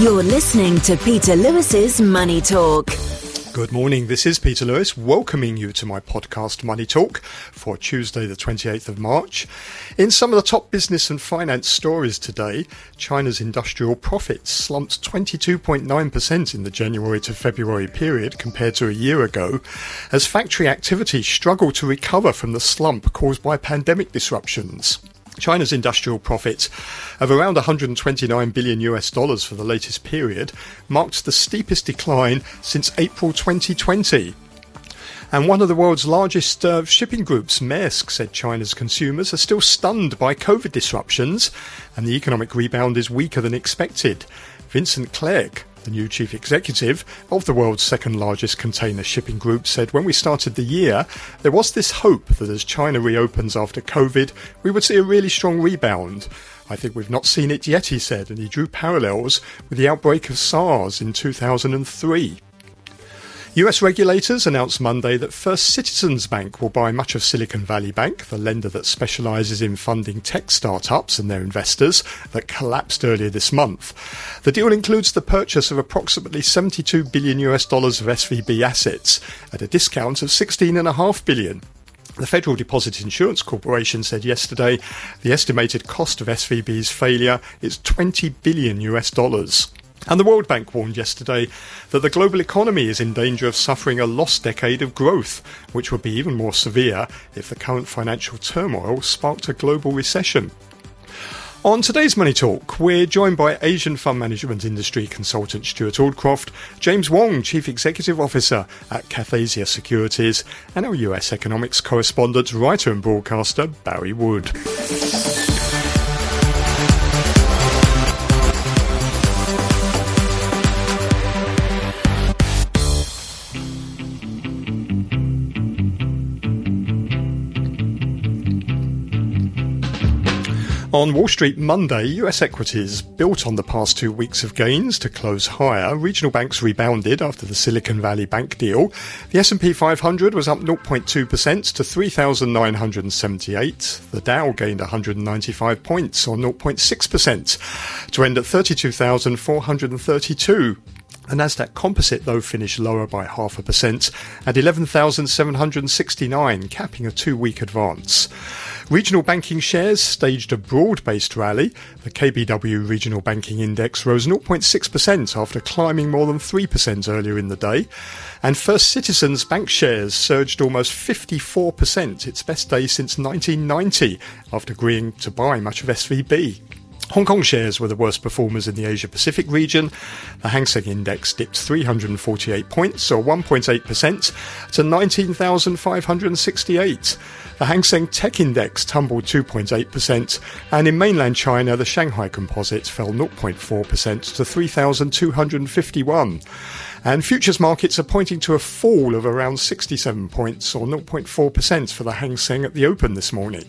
You're listening to Peter Lewis's Money Talk. Good morning. This is Peter Lewis welcoming you to my podcast Money Talk for Tuesday, the 28th of March. In some of the top business and finance stories today, China's industrial profits slumped 22.9% in the January to February period compared to a year ago, as factory activity struggled to recover from the slump caused by pandemic disruptions. China's industrial profit of around 129 billion US dollars for the latest period marked the steepest decline since April 2020. And one of the world's largest uh, shipping groups, Maersk, said China's consumers are still stunned by COVID disruptions and the economic rebound is weaker than expected. Vincent Clerc, the new chief executive of the world's second largest container shipping group, said when we started the year, there was this hope that as China reopens after COVID, we would see a really strong rebound. I think we've not seen it yet, he said, and he drew parallels with the outbreak of SARS in 2003. US regulators announced Monday that First Citizens Bank will buy much of Silicon Valley Bank, the lender that specializes in funding tech startups and their investors, that collapsed earlier this month. The deal includes the purchase of approximately 72 billion US dollars of SVB assets at a discount of 16.5 billion. The Federal Deposit Insurance Corporation said yesterday the estimated cost of SVB's failure is 20 billion US dollars. And the World Bank warned yesterday that the global economy is in danger of suffering a lost decade of growth, which would be even more severe if the current financial turmoil sparked a global recession. On today's Money Talk, we're joined by Asian fund management industry consultant Stewart Aldcroft, James Wong, Chief Executive Officer at Cathaysia Securities, and our US economics correspondent, writer, and broadcaster Barry Wood. On Wall Street Monday, US equities built on the past two weeks of gains to close higher. Regional banks rebounded after the Silicon Valley Bank deal. The S&P 500 was up 0.2% to 3,978. The Dow gained 195 points or 0.6% to end at 32,432. The Nasdaq Composite, though, finished lower by half a percent at 11,769, capping a two-week advance. Regional banking shares staged a broad-based rally. The KBW Regional Banking Index rose 0.6% after climbing more than 3% earlier in the day. And First Citizens Bank shares surged almost 54%, its best day since 1990, after agreeing to buy much of SVB. Hong Kong shares were the worst performers in the Asia Pacific region. The Hang Seng Index dipped 348 points, or 1.8%, to 19,568. The Hang Seng Tech Index tumbled 2.8%, and in mainland China, the Shanghai Composite fell 0.4% to 3,251. And futures markets are pointing to a fall of around 67 points, or 0.4%, for the Hang Seng at the open this morning.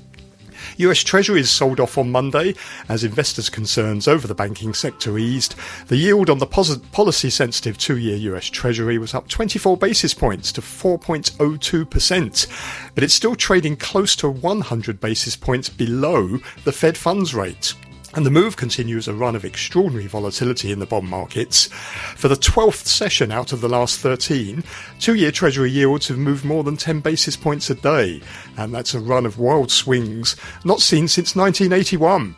US Treasuries sold off on Monday as investors' concerns over the banking sector eased. The yield on the policy sensitive two year US Treasury was up 24 basis points to 4.02%, but it's still trading close to 100 basis points below the Fed funds rate. And the move continues a run of extraordinary volatility in the bond markets. For the 12th session out of the last 13, two year Treasury yields have moved more than 10 basis points a day. And that's a run of wild swings not seen since 1981.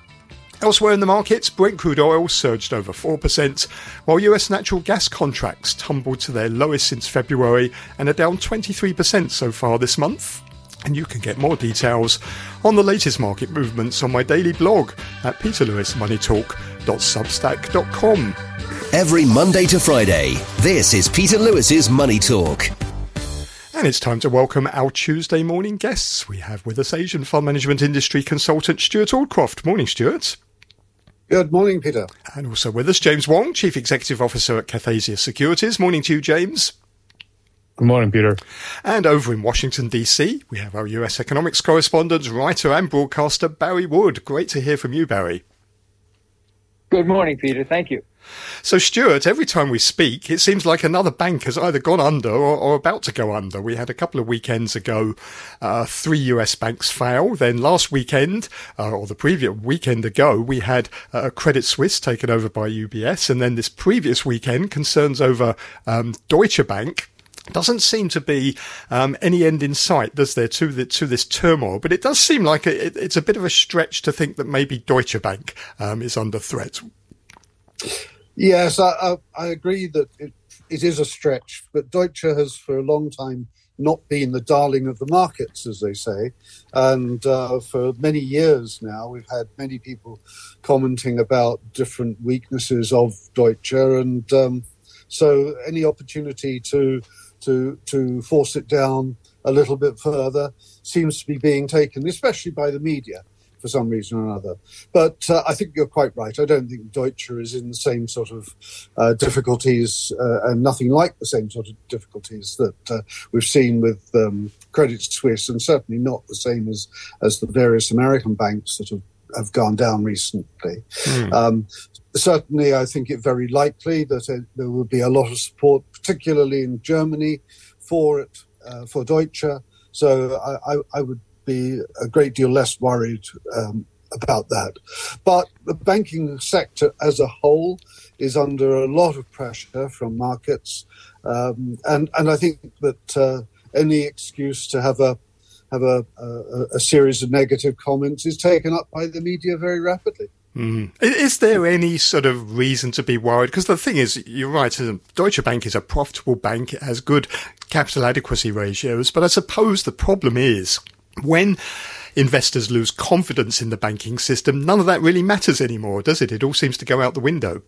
Elsewhere in the markets, Brent crude oil surged over 4%, while US natural gas contracts tumbled to their lowest since February and are down 23% so far this month. And you can get more details on the latest market movements on my daily blog at peterlewismoneytalk.substack.com. Every Monday to Friday, this is Peter Lewis's Money Talk. And it's time to welcome our Tuesday morning guests. We have with us Asian fund management industry consultant Stewart Aldcroft. Morning, Stewart. Good morning, Peter. And also with us, James Wong, Chief Executive Officer at Cathaysia Securities. Morning to you, James. Good morning, Peter. And over in Washington, D.C., we have our US economics correspondent, writer, and broadcaster, Barry Wood. Great to hear from you, Barry. Good morning, Peter. Thank you. So, Stewart, every time we speak, it seems like another bank has either gone under or, or about to go under. We had a couple of weekends ago, uh, three US banks fail. Then last weekend, uh, or the previous weekend ago, we had uh, Credit Suisse taken over by UBS. And then this previous weekend, concerns over um, Deutsche Bank doesn't seem to be um, any end in sight, does there, to the, to this turmoil? But it does seem like it, it's a bit of a stretch to think that maybe Deutsche Bank um, is under threat. Yes, I, I, I agree that it, it is a stretch, but Deutsche has for a long time not been the darling of the markets, as they say. And uh, for many years now, we've had many people commenting about different weaknesses of Deutsche. And um, so any opportunity to, to, to force it down a little bit further seems to be being taken, especially by the media for some reason or another. But uh, I think you're quite right. I don't think Deutsche is in the same sort of uh, difficulties uh, and nothing like the same sort of difficulties that uh, we've seen with um, Credit Suisse, and certainly not the same as as the various American banks that have have gone down recently. Mm. Um, certainly, I think it very likely that it, there will be a lot of support, particularly in Germany, for it uh, for Deutsche. So I, I, I would be a great deal less worried um, about that. But the banking sector as a whole is under a lot of pressure from markets, um, and and I think that uh, any excuse to have a have a, a, a, series of negative comments is taken up by the media very rapidly. Mm. Is there any sort of reason to be worried? Because the thing is, you're right, Deutsche Bank is a profitable bank, it has good capital adequacy ratios, but I suppose the problem is when investors lose confidence in the banking system, none of that really matters anymore, does it? It all seems to go out the window.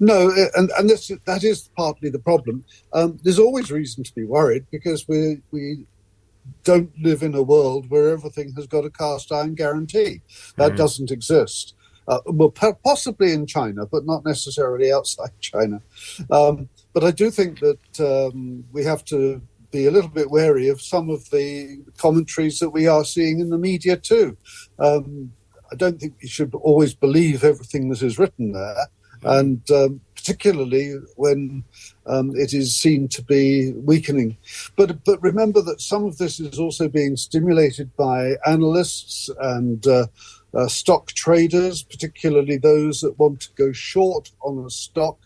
No, uh, and, and this, that is partly the problem. Um, there's always reason to be worried because we we don't live in a world where everything has got a cast iron guarantee. That mm. doesn't exist. Uh, well, possibly in China, but not necessarily outside China. Um, but I do think that um, we have to be a little bit wary of some of the commentaries that we are seeing in the media too. Um, I don't think we should always believe everything that is written there, and um, particularly when um, it is seen to be weakening. But but remember that some of this is also being stimulated by analysts and. Uh, uh, stock traders, particularly those that want to go short on a stock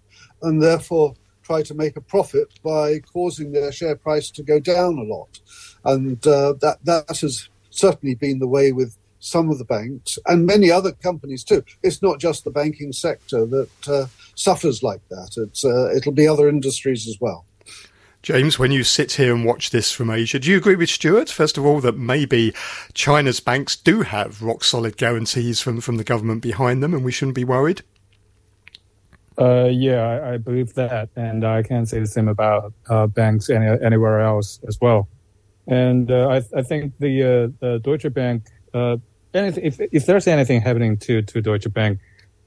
and therefore try to make a profit by causing their share price to go down a lot. And uh, that, that has certainly been the way with some of the banks and many other companies too. It's not just the banking sector that uh, suffers like that. It's, uh, it'll be other industries as well. James, when you sit here and watch this from Asia, do you agree with Stewart, first of all, that maybe China's banks do have rock solid guarantees from, from the government behind them and we shouldn't be worried? Uh, yeah, I, I, believe that, and I can say the same about uh, banks any, anywhere else as well. And uh, I, I, think the, uh, the Deutsche Bank, uh, if, if there's anything happening to, to Deutsche Bank,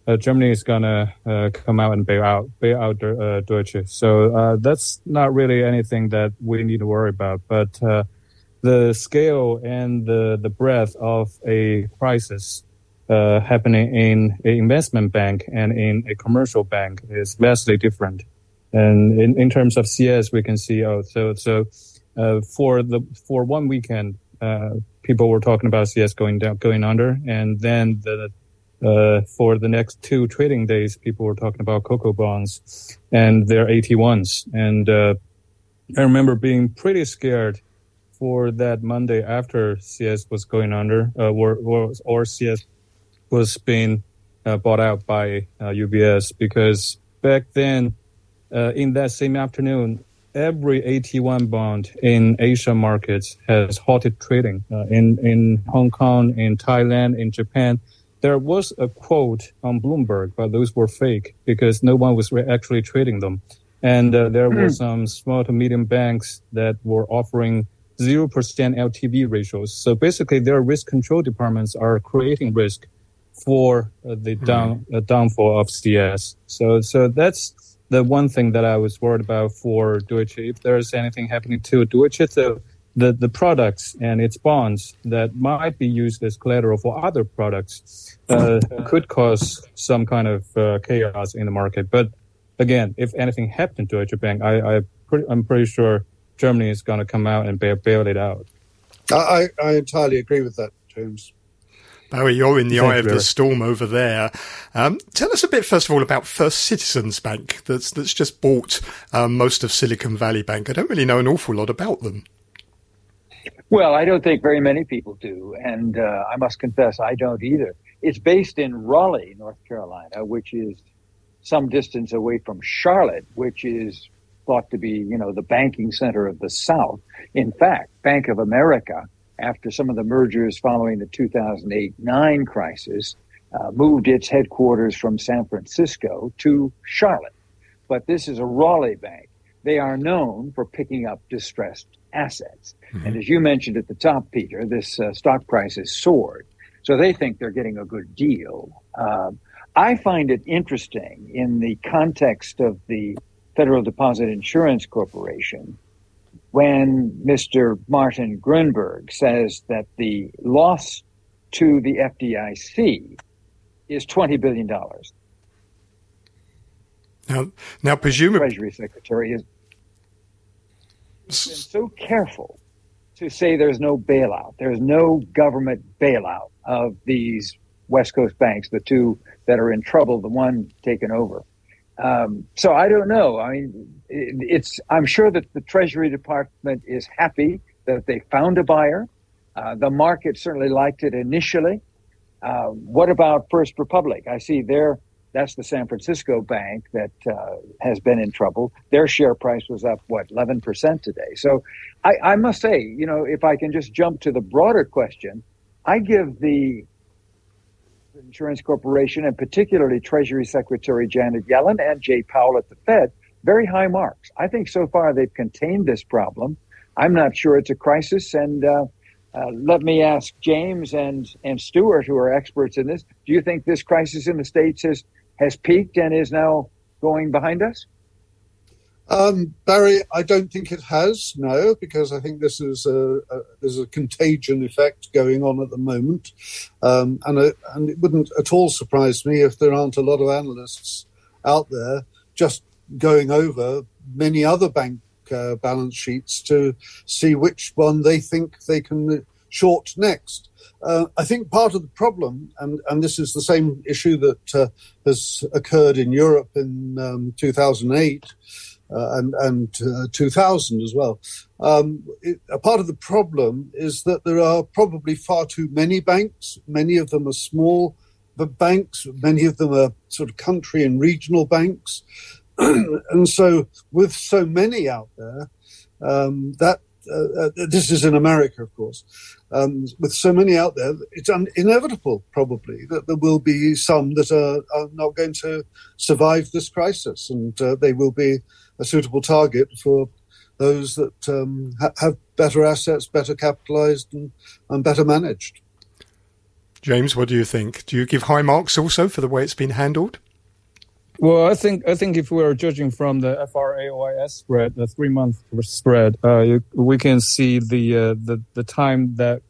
uh, Germany is gonna come out and bail out bail out Deutsche. So that's not really anything that we need to worry about. But the scale and the the breadth of a crisis uh, happening in an investment bank and in a commercial bank is vastly different. And in, in terms of CS, we can see, oh, so, so, uh, for the, for one weekend, uh, people were talking about CS going down, going under. And then the, uh, for the next two trading days, people were talking about CoCo bonds and their AT1s. And, uh, I remember being pretty scared for that Monday after CS was going under, uh, or, or, or CS was being uh, bought out by uh, UBS because back then, uh, in that same afternoon, every AT1 bond in Asia markets has halted trading. Uh, in in Hong Kong, in Thailand, in Japan, there was a quote on Bloomberg, but those were fake because no one was re- actually trading them. And uh, there were hmm. some small to medium banks that were offering 0% LTV ratios. So basically, their risk control departments are creating risk for uh, the hmm. down uh, downfall of CS. So so that's the one thing that I was worried about for Deutsche. If there's anything happening to Deutsche, so the, the products and its bonds that might be used as collateral for other products uh, could cause some kind of uh, chaos in the market. But again, if anything happened to Deutsche Bank, I, I pretty, I'm pretty sure Germany is going to come out and bail, bail it out. I, I entirely agree with that, James. Barry, you're in the Thank eye of the storm over there. Um, tell us a bit, first of all, about First Citizens Bank that's that's just bought um, most of Silicon Valley Bank. I don't really know an awful lot about them. Well, I don't think very many people do, and uh, I must confess I don't either. It's based in Raleigh, North Carolina, which is some distance away from Charlotte, which is thought to be, you know, the banking center of the South. In fact, Bank of America after some of the mergers following the 2008-9 crisis, uh, moved its headquarters from San Francisco to Charlotte. But this is a Raleigh bank. They are known for picking up distressed assets. Mm-hmm. And as you mentioned at the top, Peter, this uh, stock price has soared. So they think they're getting a good deal. Um, I find it interesting in the context of the Federal Deposit Insurance Corporation when Mr. Martin Gruenberg says that the loss to the FDIC is $20 billion. Now, now presumably, Treasury Secretary has been so careful to say there's no bailout. There's no government bailout of these West Coast banks, the two that are in trouble, the one taken over. Um, so I don't know. I mean, it's. I'm sure that the Treasury Department is happy that they found a buyer. Uh, the market certainly liked it initially. Uh, what about First Republic? I see there. That's the San Francisco bank that uh, has been in trouble. Their share price was up what 11 percent today. So, I, I must say, you know, if I can just jump to the broader question, I give the Insurance Corporation and particularly Treasury Secretary Janet Yellen and Jay Powell at the Fed very high marks. I think so far they've contained this problem. I'm not sure it's a crisis. And uh, uh, let me ask James and and Stewart, who are experts in this. Do you think this crisis in the states has has peaked and is now going behind us? Um, Barry, I don't think it has. No, because I think this is a, a there's a contagion effect going on at the moment, um, and a, and it wouldn't at all surprise me if there aren't a lot of analysts out there just going over many other bank uh, balance sheets to see which one they think they can short next. Uh, I think part of the problem, and, and this is the same issue that uh, has occurred in Europe in um, 2008, uh, and, and uh, 2000 as well. Um, it, a part of the problem is that there are probably far too many banks. Many of them are small banks. Many of them are sort of country and regional banks. and so, with so many out there, um, that uh, uh, this is in America, of course. Um, with so many out there, it's un- inevitable, probably, that there will be some that are, are not going to survive this crisis, and uh, they will be a suitable target for those that um, ha- have better assets, better capitalized, and, and better managed. James, what do you think? Do you give high marks also for the way it's been handled? Well, I think I think if we are judging from the FRA-OIS spread, the three month spread, uh, we can see the uh, the the time that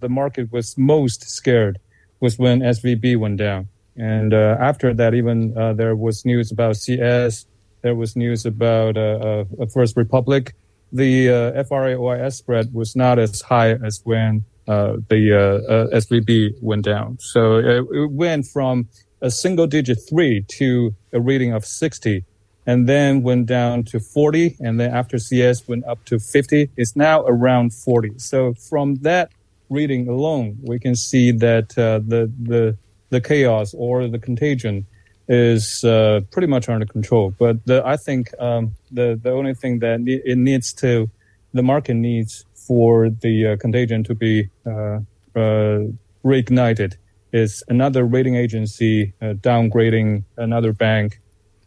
the market was most scared was when SVB went down, and uh, after that, even uh, there was news about CS, there was news about uh, uh, First Republic. The uh, spread was not as high as when the SVB went down. So it, it went from a single digit three to a reading of 60 and then went down to 40 and then after CS went up to 50 it's now around 40 so from that reading alone we can see that uh, the the the chaos or the contagion is uh, pretty much under control. But the, I think um, the the only thing that it needs to the market needs for the uh, contagion to be uh, uh, reignited is another rating agency uh, downgrading another bank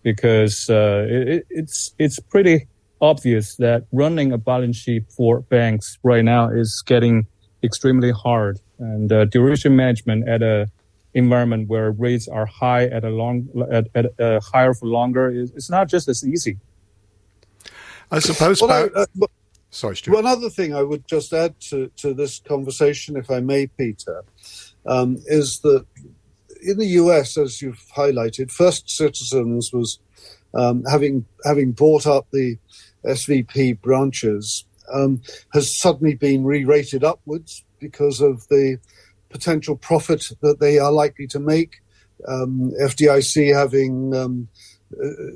because it, it's it's pretty obvious that running a balance sheet for banks right now is getting extremely hard and duration management at a environment where rates are high at a long at, at uh, higher for longer is it's not just as easy i suppose well, uh, Sorry, Stewart. One other thing I would just add to, to this conversation, if I may, Peter, um, is that in the US, as you've highlighted, First Citizens was um, having having bought up the SVB branches, um, has suddenly been re-rated upwards because of the potential profit that they are likely to make. Um, FDIC having, um,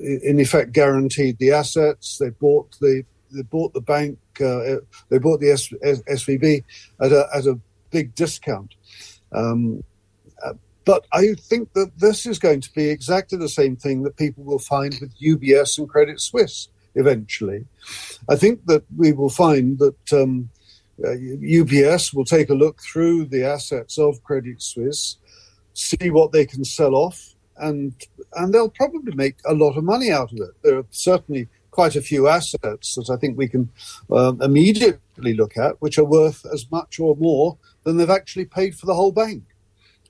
in effect, guaranteed the assets. They bought the they bought the bank. Uh, they bought the S- SVB at a at a big discount. Um, uh, but I think that this is going to be exactly the same thing that people will find with UBS and Credit Suisse eventually. I think that we will find that um, uh, UBS will take a look through the assets of Credit Suisse, see what they can sell off, and and they'll probably make a lot of money out of it. There are certainly quite a few assets that I think we can um, immediately look at, which are worth as much or more than they've actually paid for the whole bank.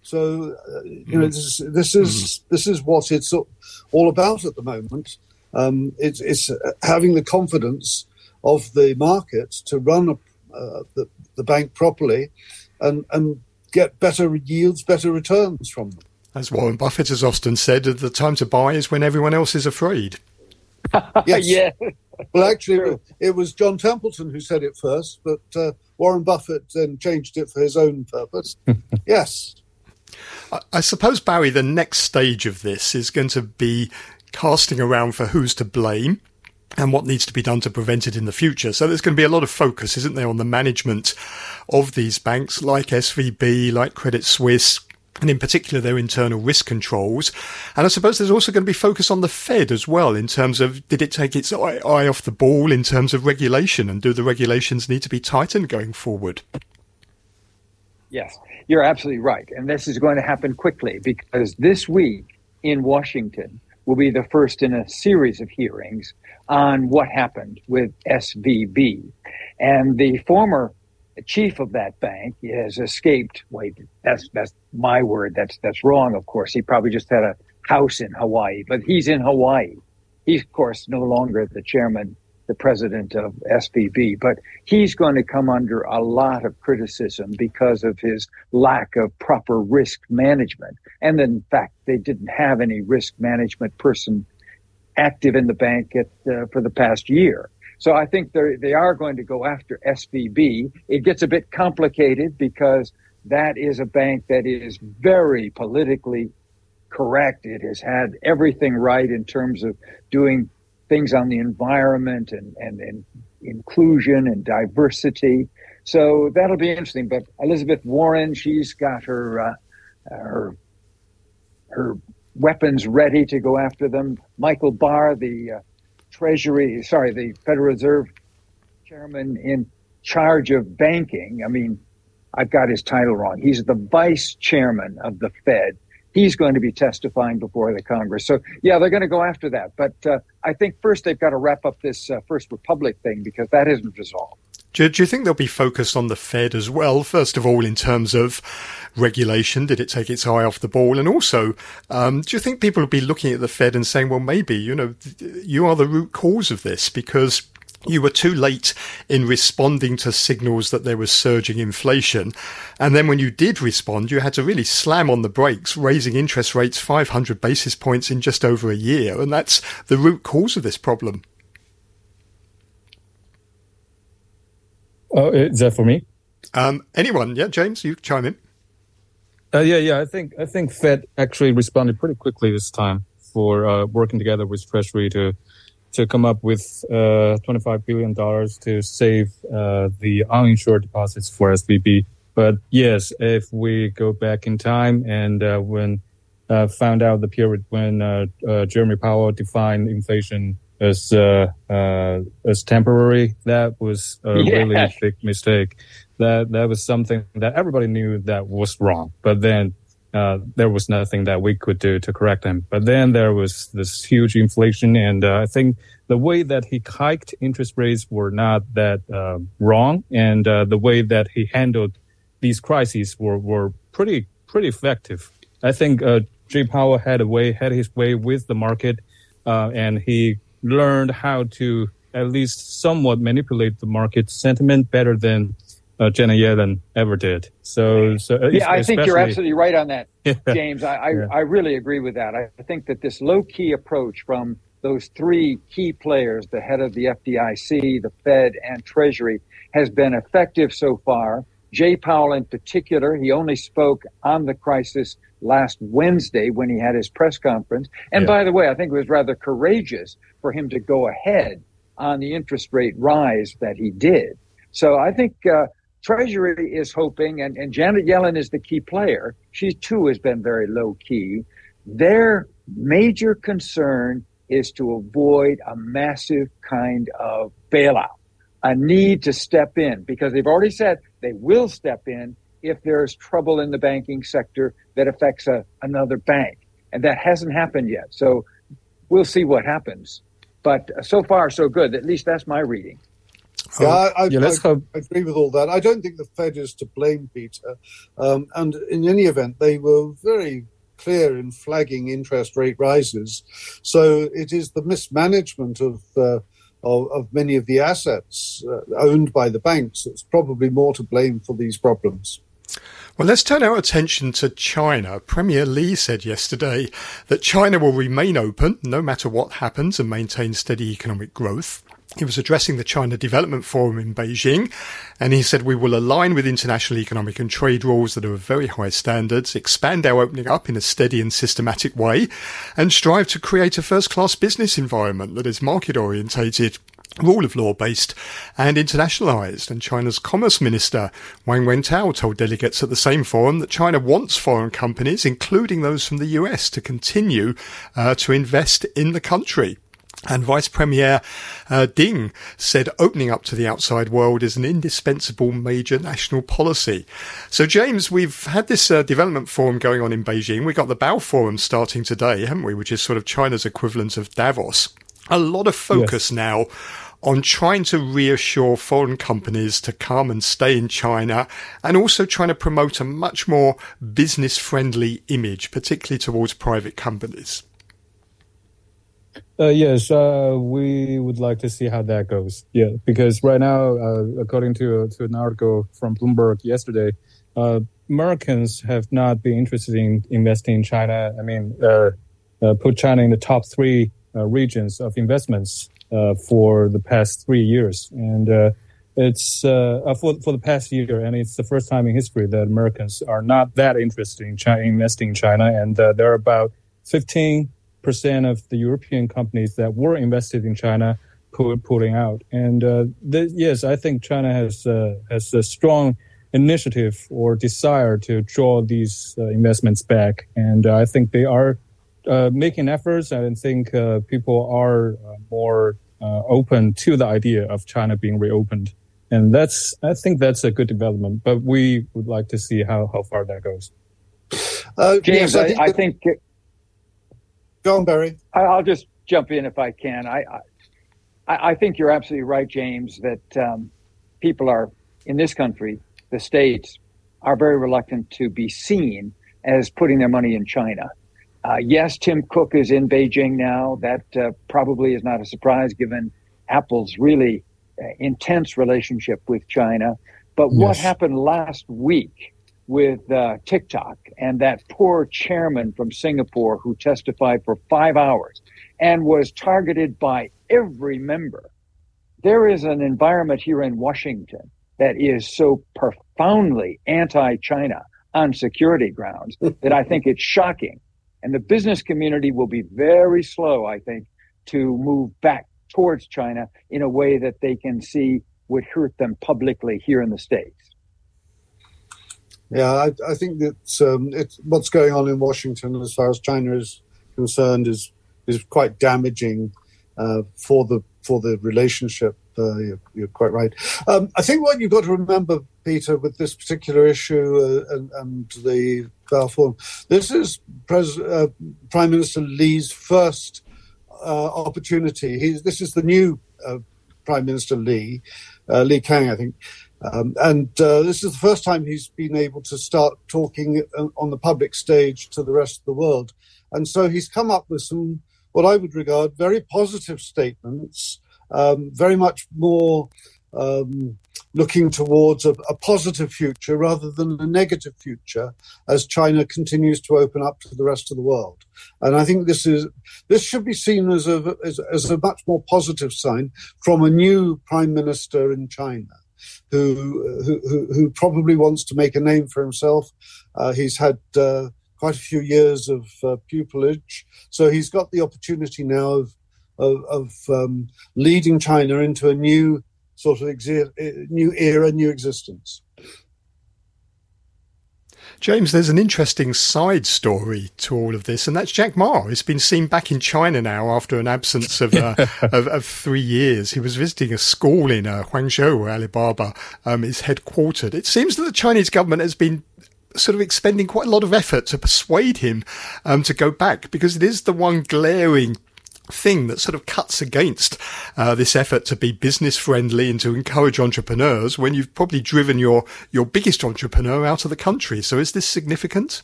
So, uh, you know, mm. this, this is mm. this is what it's all about at the moment. Um, it's, it's having the confidence of the market to run a, uh, the, the bank properly and, and get better yields, better returns from them. As Warren Buffett has often said, the time to buy is when everyone else is afraid. yes. yeah. Well, actually, it was John Templeton who said it first, but uh, Warren Buffett then changed it for his own purpose. yes. I suppose, Barry, the next stage of this is going to be casting around for who's to blame and what needs to be done to prevent it in the future. So there's going to be a lot of focus, isn't there, on the management of these banks like SVB, like Credit Suisse, and in particular their internal risk controls. And I suppose there's also going to be focus on the Fed as well in terms of did it take its eye, off the ball in terms of regulation and do the regulations need to be tightened going forward? Yes, you're absolutely right. And this is going to happen quickly because this week in Washington, will be the first in a series of hearings on what happened with SVB. And the former chief of that bank has escaped. Wait, that's that's my word. That's that's wrong. Of course, he probably just had a house in Hawaii, but he's in Hawaii. He's of course no longer the chairman the president of SVB, but he's going to come under a lot of criticism because of his lack of proper risk management. And in fact, they didn't have any risk management person active in the bank at, uh, for the past year. So I think they are going to go after SVB. It gets a bit complicated because that is a bank that is very politically correct. It has had everything right in terms of doing things on the environment and, and, and inclusion and diversity. So that'll be interesting. But Elizabeth Warren, she's got her uh, her her weapons ready to go after them. Michael Barr, the uh, Treasury, sorry, the Federal Reserve chairman in charge of banking. I mean, I've got his title wrong. He's the vice chairman of the Fed he's going to be testifying before the Congress. So, yeah, they're going to go after that. But uh, I think first they've got to wrap up this uh, First Republic thing because that isn't resolved. Do, do, you think they'll be focused on the Fed as well? First of all, in terms of regulation, did it take its eye off the ball? And also, um, do you think people will be looking at the Fed and saying, well, maybe, you know, you are the root cause of this because you were too late in responding to signals that there was surging inflation. And then when you did respond, you had to really slam on the brakes, raising interest rates 500 basis points in just over a year. And that's the root cause of this problem. Oh, is that for me? Um, anyone? Yeah, James, you chime in. Uh, yeah, yeah. I think I think Fed actually responded pretty quickly this time for uh, working together with Treasury to to come up with uh, $25 billion to save uh, the uninsured deposits for SVB. But yes, if we go back in time and uh, when uh, found out the period when uh, uh, Jeremy Powell defined inflation as as temporary, that was a yeah. really big mistake. That that was something that everybody knew that was wrong. But then uh, there was nothing that we could do to correct him. But then there was this huge inflation, and uh, I think the way that he hiked interest rates were not that uh, wrong, and uh, the way that he handled these crises were were pretty pretty effective. I think uh, Jay Powell had a way had his way with the market, uh, and he learned how to at least somewhat manipulate the market sentiment better than uh, Janet Yellen ever did. So, so yeah, I think you're absolutely right on that, James. I, I, yeah. I really agree with that. I think that this low key approach from those three key players, the head of the FDIC, the Fed, and Treasury, has been effective so far. Jay Powell, in particular, he only spoke on the crisis last Wednesday when he had his press conference. And yeah. by the way, I think it was rather courageous for him to go ahead on the interest rate rise that he did. So I think uh, Treasury is hoping, and, and Janet Yellen is the key player. She too has been very low key. Their major concern is to avoid a massive kind of bailout, a need to step in because they've already said they will step in if there's trouble in the banking sector that affects a, another bank. And that hasn't happened yet. So we'll see what happens. But so far, so good. At least that's my reading. Yeah, I, I, yeah, I, I, agree with all that. I don't think the Fed is to blame, Peter. Um, and in any event, they were very clear in flagging interest rate rises. So it is the mismanagement of uh, of, of, many of the assets uh, owned by the banks that's probably more to blame for these problems. Well, let's turn our attention to China. Premier Li said yesterday that China will remain open no matter what happens and maintain steady economic growth. He was addressing the China Development Forum in Beijing, and he said we will align with international economic and trade rules that are of very high standards, expand our opening up in a steady and systematic way, and strive to create a first class business environment that is market orientated rule of law based and internationalized. And China's Commerce Minister Wang Wentao told delegates at the same forum that China wants foreign companies, including those from the US, to continue uh, to invest in the country. And Vice Premier uh, Ding said opening up to the outside world is an indispensable major national policy. So, James, we've had this uh, development forum going on in Beijing. We've got the Boao Forum starting today, haven't we? Which is sort of China's equivalent of Davos. A lot of focus yes. now on trying to reassure foreign companies to come and stay in China and also trying to promote a much more business friendly image, particularly towards private companies. Uh, yes, uh, we would like to see how that goes. Yeah, because right now, uh, according to to an article from Bloomberg yesterday, uh, Americans have not been interested in investing in China. I mean, uh, uh, put China in the top three regions of investments for the past three years, and it's for for the past year, and it's the first time in history that Americans are not that interested in China, investing in China, and there are about fifteen percent of the European companies that were invested in China pulling out. And uh, yes, I think China has uh, has a strong initiative or desire to draw these uh, investments back, and I think they are uh, making efforts. I think uh, people are uh, more open to the idea of China being reopened. And that's, I think that's a good development, but we would like to see how, how far that goes. James, yes, I, I think, I think Go on, Barry. I'll just jump in if I can. I, I, I think you're absolutely right, James, that um, people are in this country, the states, are very reluctant to be seen as putting their money in China. Uh, yes, Tim Cook is in Beijing now. That uh, probably is not a surprise given Apple's really uh, intense relationship with China. But yes. what happened last week with uh, TikTok and that poor chairman from Singapore who testified for five hours and was targeted by every member. There is an environment here in Washington that is so profoundly anti China on security grounds that I think it's shocking. And the business community will be very slow, I think, to move back towards China in a way that they can see would hurt them publicly here in the States. Yeah, I, I think that um, what's going on in Washington, as far as China is concerned, is is quite damaging uh, for the for the relationship. Uh, you're, you're, quite right. Um, I think what you've got to remember, Peter, with this particular issue uh, and, and, the Forum, this is Pres- uh, Prime Minister Li's first uh, opportunity. He's, this is the new uh, Prime Minister Li, Lee Kang, I think. Um, and uh, this is the first time he's been able to start talking uh, on the public stage to the rest of the world. And so he's come up with some, what I would regard, very positive statements um, very much more um, looking towards a, a, positive future rather than a negative future as China continues to open up to the rest of the world. And I think this is this should be seen as a as, as a much more positive sign from a new prime minister in China. Who, who, who probably wants to make a name for himself. Uh, he's had uh, quite a few years of uh, so he's got the opportunity now of of, of um, leading China into a new sort of exi- new era, new existence. James, there's an interesting side story to all of this, and that's Jack Ma. He's been seen back in China now after an absence of, uh, of, of, three years. He was visiting a school in uh, Hangzhou, where Alibaba um, is headquartered. It seems that the Chinese government has been sort of expending quite a lot of effort to persuade him um, to go back because it is the one glaring thing that sort of cuts against uh, this effort to be business friendly and to encourage entrepreneurs when you've probably driven your your biggest entrepreneur out of the country. So is this significant?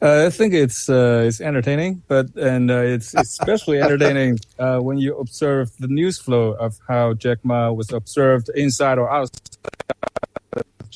Uh, I think it's uh, it's entertaining, but and uh, it's especially entertaining uh, when you observe the news flow of how Jack Ma was observed inside or outside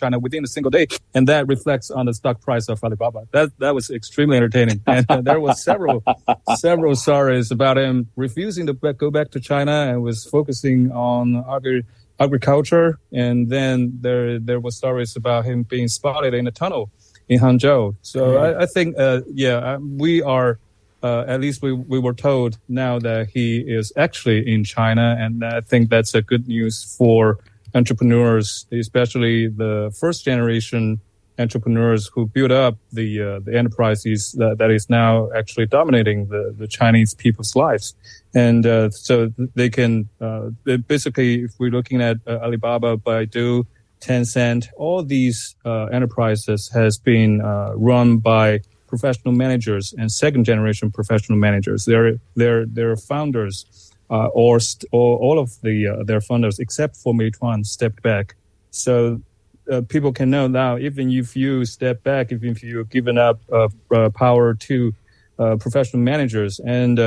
China within a single day, and that reflects on the stock price of Alibaba. That that was extremely entertaining, and uh, there was several several stories about him refusing to go back to China and was focusing on agri- agriculture, and then there there was stories about him being spotted in a tunnel in Hangzhou. So I, I, think, uh, yeah, uh, we are. Uh, at least we, we were told now that he is actually in China, and I think that's a good news for entrepreneurs, especially the first generation entrepreneurs who built up the uh, the enterprises that, that is now actually dominating the, the Chinese people's lives, and uh, so they can uh, basically, if we're looking at uh, Alibaba, Baidu, Tencent, all these uh, enterprises has been uh, run by professional managers and second generation professional managers. They're they're they're founders uh, or, st- or all of the uh, their funders except for Meituan stepped back. So uh, people can know now, even if you step back, even if you've given up uh, uh, power to uh, professional managers and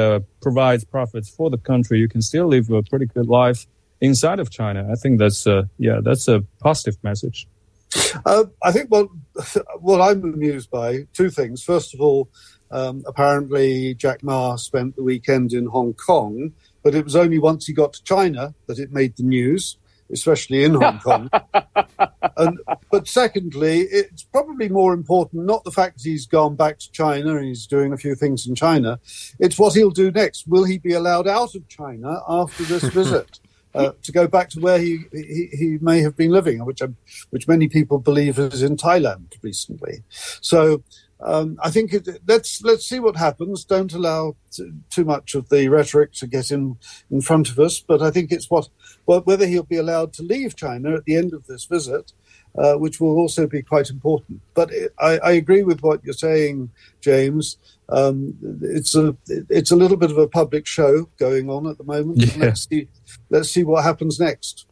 provides profits for the country, you can still live a pretty good life inside of China. I think that's yeah, that's a positive message. I think what what I'm amused by two things. First of all, um, apparently Jack Ma spent the weekend in Hong Kong but it was only once he got to China that it made the news, especially in Hong Kong. and, but secondly, it's probably more important not the fact that he's gone back to China and he's doing a few things in China, it's what he'll do next. Will he be allowed out of China after this visit? Uh, to go back to where he, he, he may have been living, which which many people believe is in Thailand recently. So um, I think it, let's let's see what happens. Don't allow t- too much of the rhetoric to get in in front of us. But I think it's what whether he'll be allowed to leave China at the end of this visit, uh, which will also be quite important. But it, I, I, agree with what you're saying, James. Um, it's a it's a little bit of a public show going on at the moment. Yeah. Let's see let's see what happens next.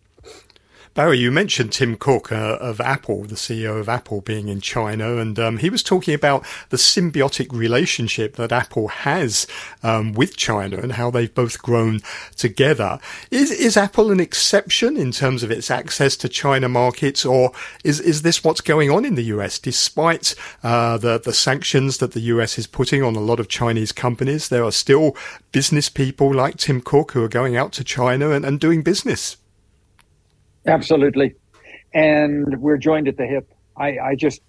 Barry, you mentioned Tim Cook uh, of Apple, the CEO of Apple, being in China, and um, he was talking about the symbiotic relationship that Apple has um, with China and how they've both grown together. Is is Apple an exception in terms of its access to China markets, or is is this what's going on in the US? Despite uh, the the sanctions that the US is putting on a lot of Chinese companies, there are still business people like Tim Cook who are going out to China and, and doing business. Absolutely. And we're joined at the hip. I, I just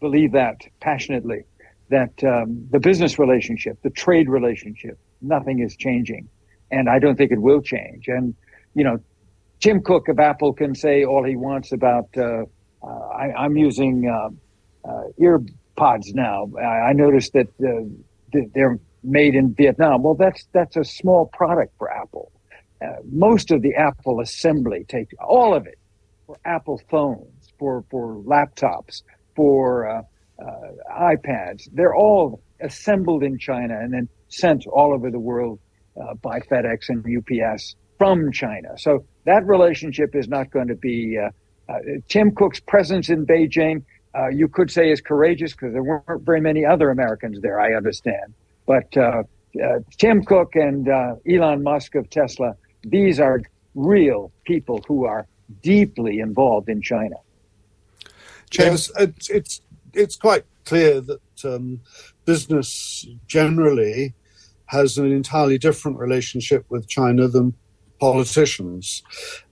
believe that passionately that um, the business relationship, the trade relationship, nothing is changing. And I don't think it will change. And, you know, Tim Cook of Apple can say all he wants about, uh, uh, I, am using uh, uh, earpods now. I, I noticed that uh, they're made in Vietnam. Well, that's, that's a small product for Apple. Uh, most of the Apple assembly take all of it for Apple phones, for for laptops, for uh, uh, iPads. They're all assembled in China and then sent all over the world uh, by FedEx and UPS from China. So that relationship is not going to be. Uh, Tim Cook's presence in Beijing, you could say, is courageous because there weren't very many other Americans there. I understand, but Tim Cook and Elon Musk of Tesla These are real people who are deeply involved in China. James, it's, it's it's quite clear that um, business generally has an entirely different relationship with China than politicians.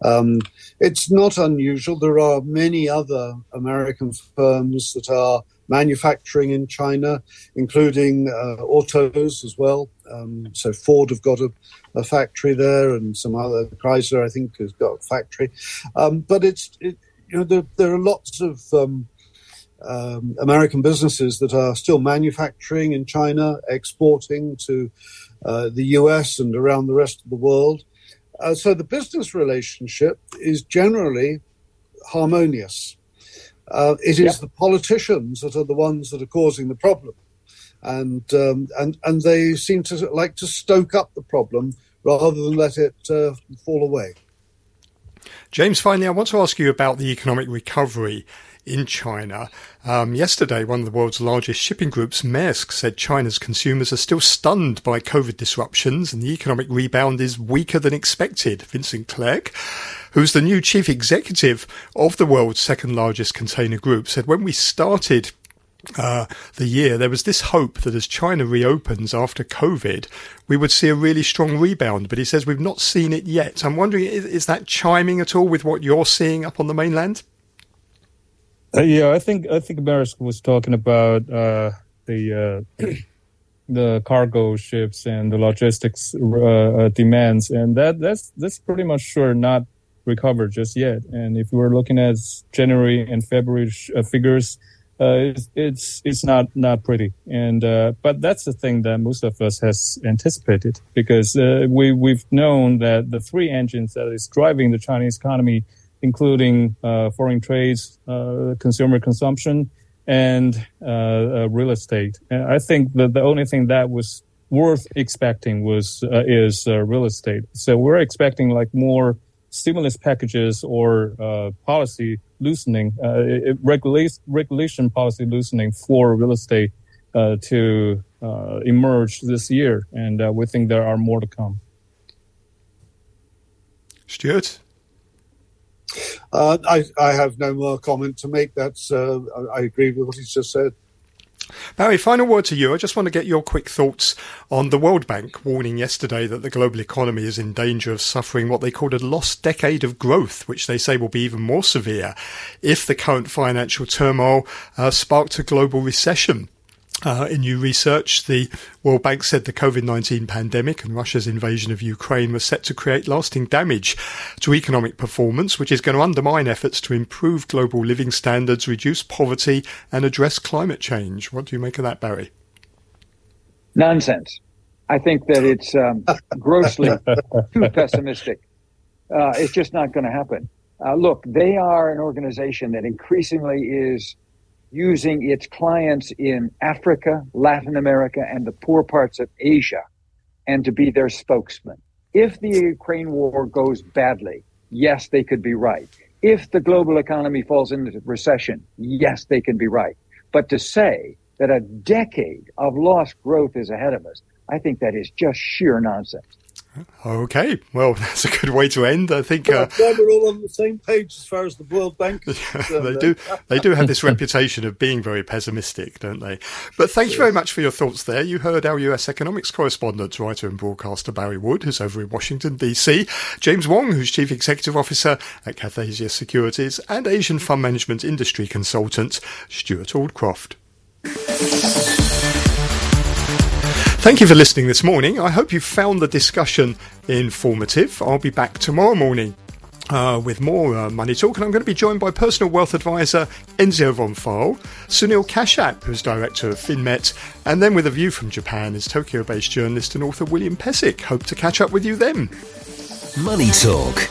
Um, it's not unusual. There are many other American firms that are manufacturing in China, including uh, autos as well. Um, so Ford have got a, a, factory there, and some other Chrysler, I think, has got a factory. Um, but it's it, you know there, there, are lots of um, um, American businesses that are still manufacturing in China, exporting to uh, the US and around the rest of the world. Uh, so the business relationship is generally harmonious. Uh, it is yep. the politicians that are the ones that are causing the problem, and um, and and they seem to like to stoke up the problem rather than let it uh, fall away. James, finally, I want to ask you about the economic recovery in China. Um, yesterday, one of the world's largest shipping groups, Maersk, said China's consumers are still stunned by COVID disruptions and the economic rebound is weaker than expected. Vincent Clerc, who's the new chief executive of the world's second largest container group, said when we started uh, the year, there was this hope that as China reopens after COVID, we would see a really strong rebound. But he says we've not seen it yet. I'm wondering, is, is that chiming at all with what you're seeing up on the mainland? Uh, yeah, I think I think Maersk was talking about uh, the uh, the cargo ships and the logistics uh, uh, demands, and that that's that's pretty much sure not recovered just yet. And if we're looking at January and February uh, figures, it's, it's it's not not pretty. And but that's the thing that most of us has anticipated because we we've known that the three engines that is driving the Chinese economy including uh, foreign trades, uh, consumer consumption, and uh, real estate. And I think that the only thing that was worth expecting was is real estate. So we're expecting like more stimulus packages or uh, policy loosening, uh, regulation, regulation policy loosening for real estate uh, to emerge this year. And we think there are more to come. Stewart? Uh, I, I, have no more comment to make. That's uh, I agree with what he's just said. Barry, final word to you. I just want to get your quick thoughts on the World Bank warning yesterday that the global economy is in danger of suffering what they called a lost decade of growth, which they say will be even more severe if the current financial turmoil uh, sparked a global recession. Uh, in new research, the World Bank said the COVID 19 pandemic and Russia's invasion of Ukraine were set to create lasting damage to economic performance, which is going to undermine efforts to improve global living standards, reduce poverty, and address climate change. What do you make of that, Barry? Nonsense. I think that it's um, grossly too pessimistic. Uh, it's just not going to happen. Uh, look, they are an organization that increasingly is using its clients in Africa, Latin America, and the poor parts of Asia, and to be their spokesman. If the Ukraine war goes badly, yes, they could be right. If the global economy falls into recession, yes, they can be right. But to say that a decade of lost growth is ahead of us, I think that is just sheer nonsense. Okay, well, that's a good way to end. I think uh, we're all on the same page as far as the World Bank. they do. They do have this reputation of being very pessimistic, don't they? But thank you very much for your thoughts there. You heard our US economics correspondent, writer, and broadcaster Barry Wood, who's over in Washington D.C. James Wong, who's chief executive officer at Cathaysia Securities, and Asian fund management industry consultant Stewart Aldcroft. Thank you for listening this morning. I hope you found the discussion informative. I'll be back tomorrow morning uh, with more uh, money talk, and I'm going to be joined by personal wealth advisor Enzio von Pfeil, Sunil Kashyap, who's director of FinMet, and then with a view from Japan is Tokyo based journalist and author William Pesek. Hope to catch up with you then. Money Talk